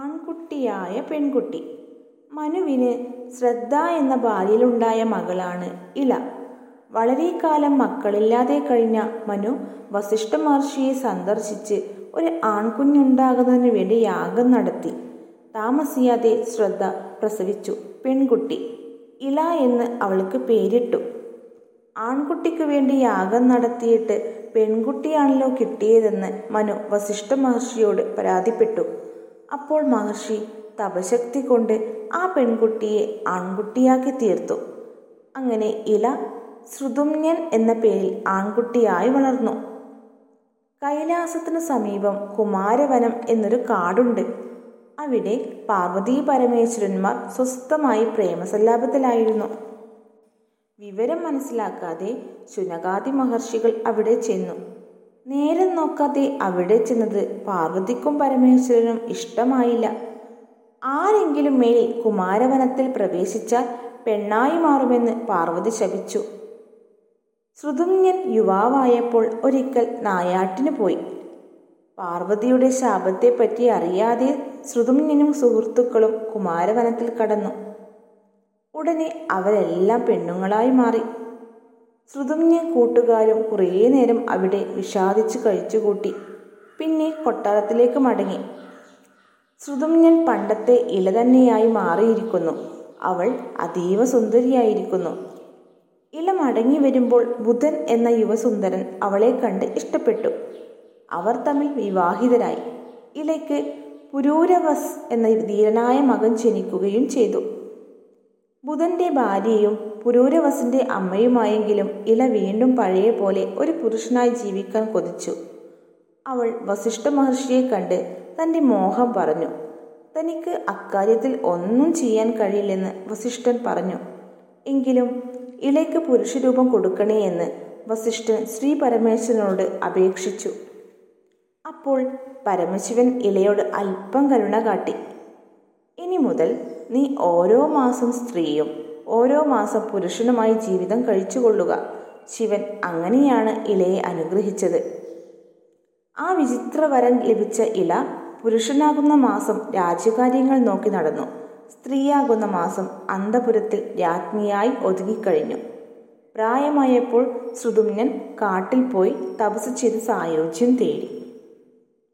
ആൺകുട്ടിയായ പെൺകുട്ടി. മനുവിന് ശ്രദ്ധ എന്ന ഭാര്യയിലുണ്ടായ മകളാണ് ഇല വളരെ കാലം മക്കളില്ലാതെ കഴിഞ്ഞ മനു വസിഷ്ഠ മഹർഷിയെ സന്ദർശിച്ച് ഒരു ആൺകുഞ്ഞുണ്ടാകുന്നതിന് വേണ്ടി യാഗം നടത്തി. താമസിയാതെ ശ്രദ്ധ പ്രസവിച്ചു പെൺകുട്ടി. ഇല എന്ന് അവൾക്ക് പേരിട്ടു. ആൺകുട്ടിക്ക് വേണ്ടി യാഗം നടത്തിയിട്ട് പെൺകുട്ടിയാണല്ലോ കിട്ടിയതെന്ന് മനു വസിഷ്ഠ മഹർഷിയോട് പരാതിപ്പെട്ടു. അപ്പോൾ മഹർഷി തപശക്തി കൊണ്ട് ആ പെൺകുട്ടിയെ ആൺകുട്ടിയാക്കി തീർത്തു. അങ്ങനെ ഇല ശ്രുതുമ്യൻ എന്ന പേരിൽ ആൺകുട്ടിയായി വളർന്നു. കൈലാസത്തിന് സമീപം കുമാരവനം എന്നൊരു കാടുണ്ട്. അവിടെ പാർവതി പരമേശ്വരന്മാർ സ്വസ്ഥമായി പ്രേമസല്ലാപത്തിലായിരുന്നു. വിവരം മനസ്സിലാക്കാതെ ശുനകാദി മഹർഷികൾ അവിടെ ചെന്നു. നേരം നോക്കാതെ അവിടെ ചെന്നത് പാർവതിക്കും പരമേശ്വരനും ഇഷ്ടമായില്ല. ആരെങ്കിലും മേൽ കുമാരവനത്തിൽ പ്രവേശിച്ചാൽ പെണ്ണായി മാറുമെന്ന് പാർവതി ശപിച്ചു. ശ്രുതുമ്യൻ യുവാവായപ്പോൾ ഒരിക്കൽ നായാട്ടിന് പോയി. പാർവതിയുടെ ശാപത്തെപ്പറ്റി അറിയാതെ ശ്രുതുമ്യനും സുഹൃത്തുക്കളും കുമാരവനത്തിൽ കടന്നു. ഉടനെ അവരെല്ലാം പെണ്ണുങ്ങളായി മാറി. ശ്രുതുമ്യൻ കൂട്ടുകാരും കുറേ നേരം അവിടെ വിഷാദിച്ച് കഴിച്ചുകൂട്ടി. പിന്നെ കൊട്ടാരത്തിലേക്ക് മടങ്ങി. ശ്രുതുമ്യൻ പണ്ടത്തെ ഇല തന്നെയായി മാറിയിരിക്കുന്നു. അവൾ അതീവ സുന്ദരിയായിരിക്കുന്നു. ഇല മടങ്ങി വരുമ്പോൾ ബുധൻ എന്ന യുവസുന്ദരൻ അവളെ കണ്ട് ഇഷ്ടപ്പെട്ടു. അവർ തമ്മിൽ വിവാഹിതരായി. ഇലയ്ക്ക് പുരൂരവസ് എന്ന ധീരനായ മകൻ ജനിക്കുകയും ചെയ്തു. ബുധന്റെ ഭാര്യയും പുരൂരവസിന്റെ അമ്മയുമായെങ്കിലും ഇല വീണ്ടും പഴയ പോലെ ഒരു പുരുഷനായി ജീവിക്കാൻ കൊതിച്ചു. അവൾ വസിഷ്ഠ മഹർഷിയെ കണ്ട് തന്റെ മോഹം പറഞ്ഞു തനിക്ക് അക്കാര്യത്തിൽ ഒന്നും ചെയ്യാൻ കഴിയില്ലെന്ന് വസിഷ്ഠൻ പറഞ്ഞു. എങ്കിലും ഇളയ്ക്ക് പുരുഷരൂപം കൊടുക്കണേ എന്ന് വസിഷ്ഠൻ ശ്രീ പരമേശ്വരനോട് അപേക്ഷിച്ചു. അപ്പോൾ പരമശിവൻ ഇളയോട് അല്പം കരുണ കാട്ടി. ഇനി മുതൽ നീ ഓരോ മാസം സ്ത്രീയും ഓരോ മാസം പുരുഷനുമായി ജീവിതം കഴിച്ചുകൊള്ളുക. ശിവൻ അങ്ങനെയാണ് ഇലയെ അനുഗ്രഹിച്ചത്. ആ വിചിത്രവരം ലഭിച്ച ഇല പുരുഷനാകുന്ന മാസം രാജ്യകാര്യങ്ങൾ നോക്കി നടന്നു. സ്ത്രീയാകുന്ന മാസം അന്തപുരത്തിൽ രാജ്ഞിയായി ഒതുങ്ങിക്കഴിഞ്ഞു. പ്രായമായപ്പോൾ ശ്രുതുമ്നൻ കാട്ടിൽ പോയി തപസ് ചെയ്ത് സായോജ്യം തേടി.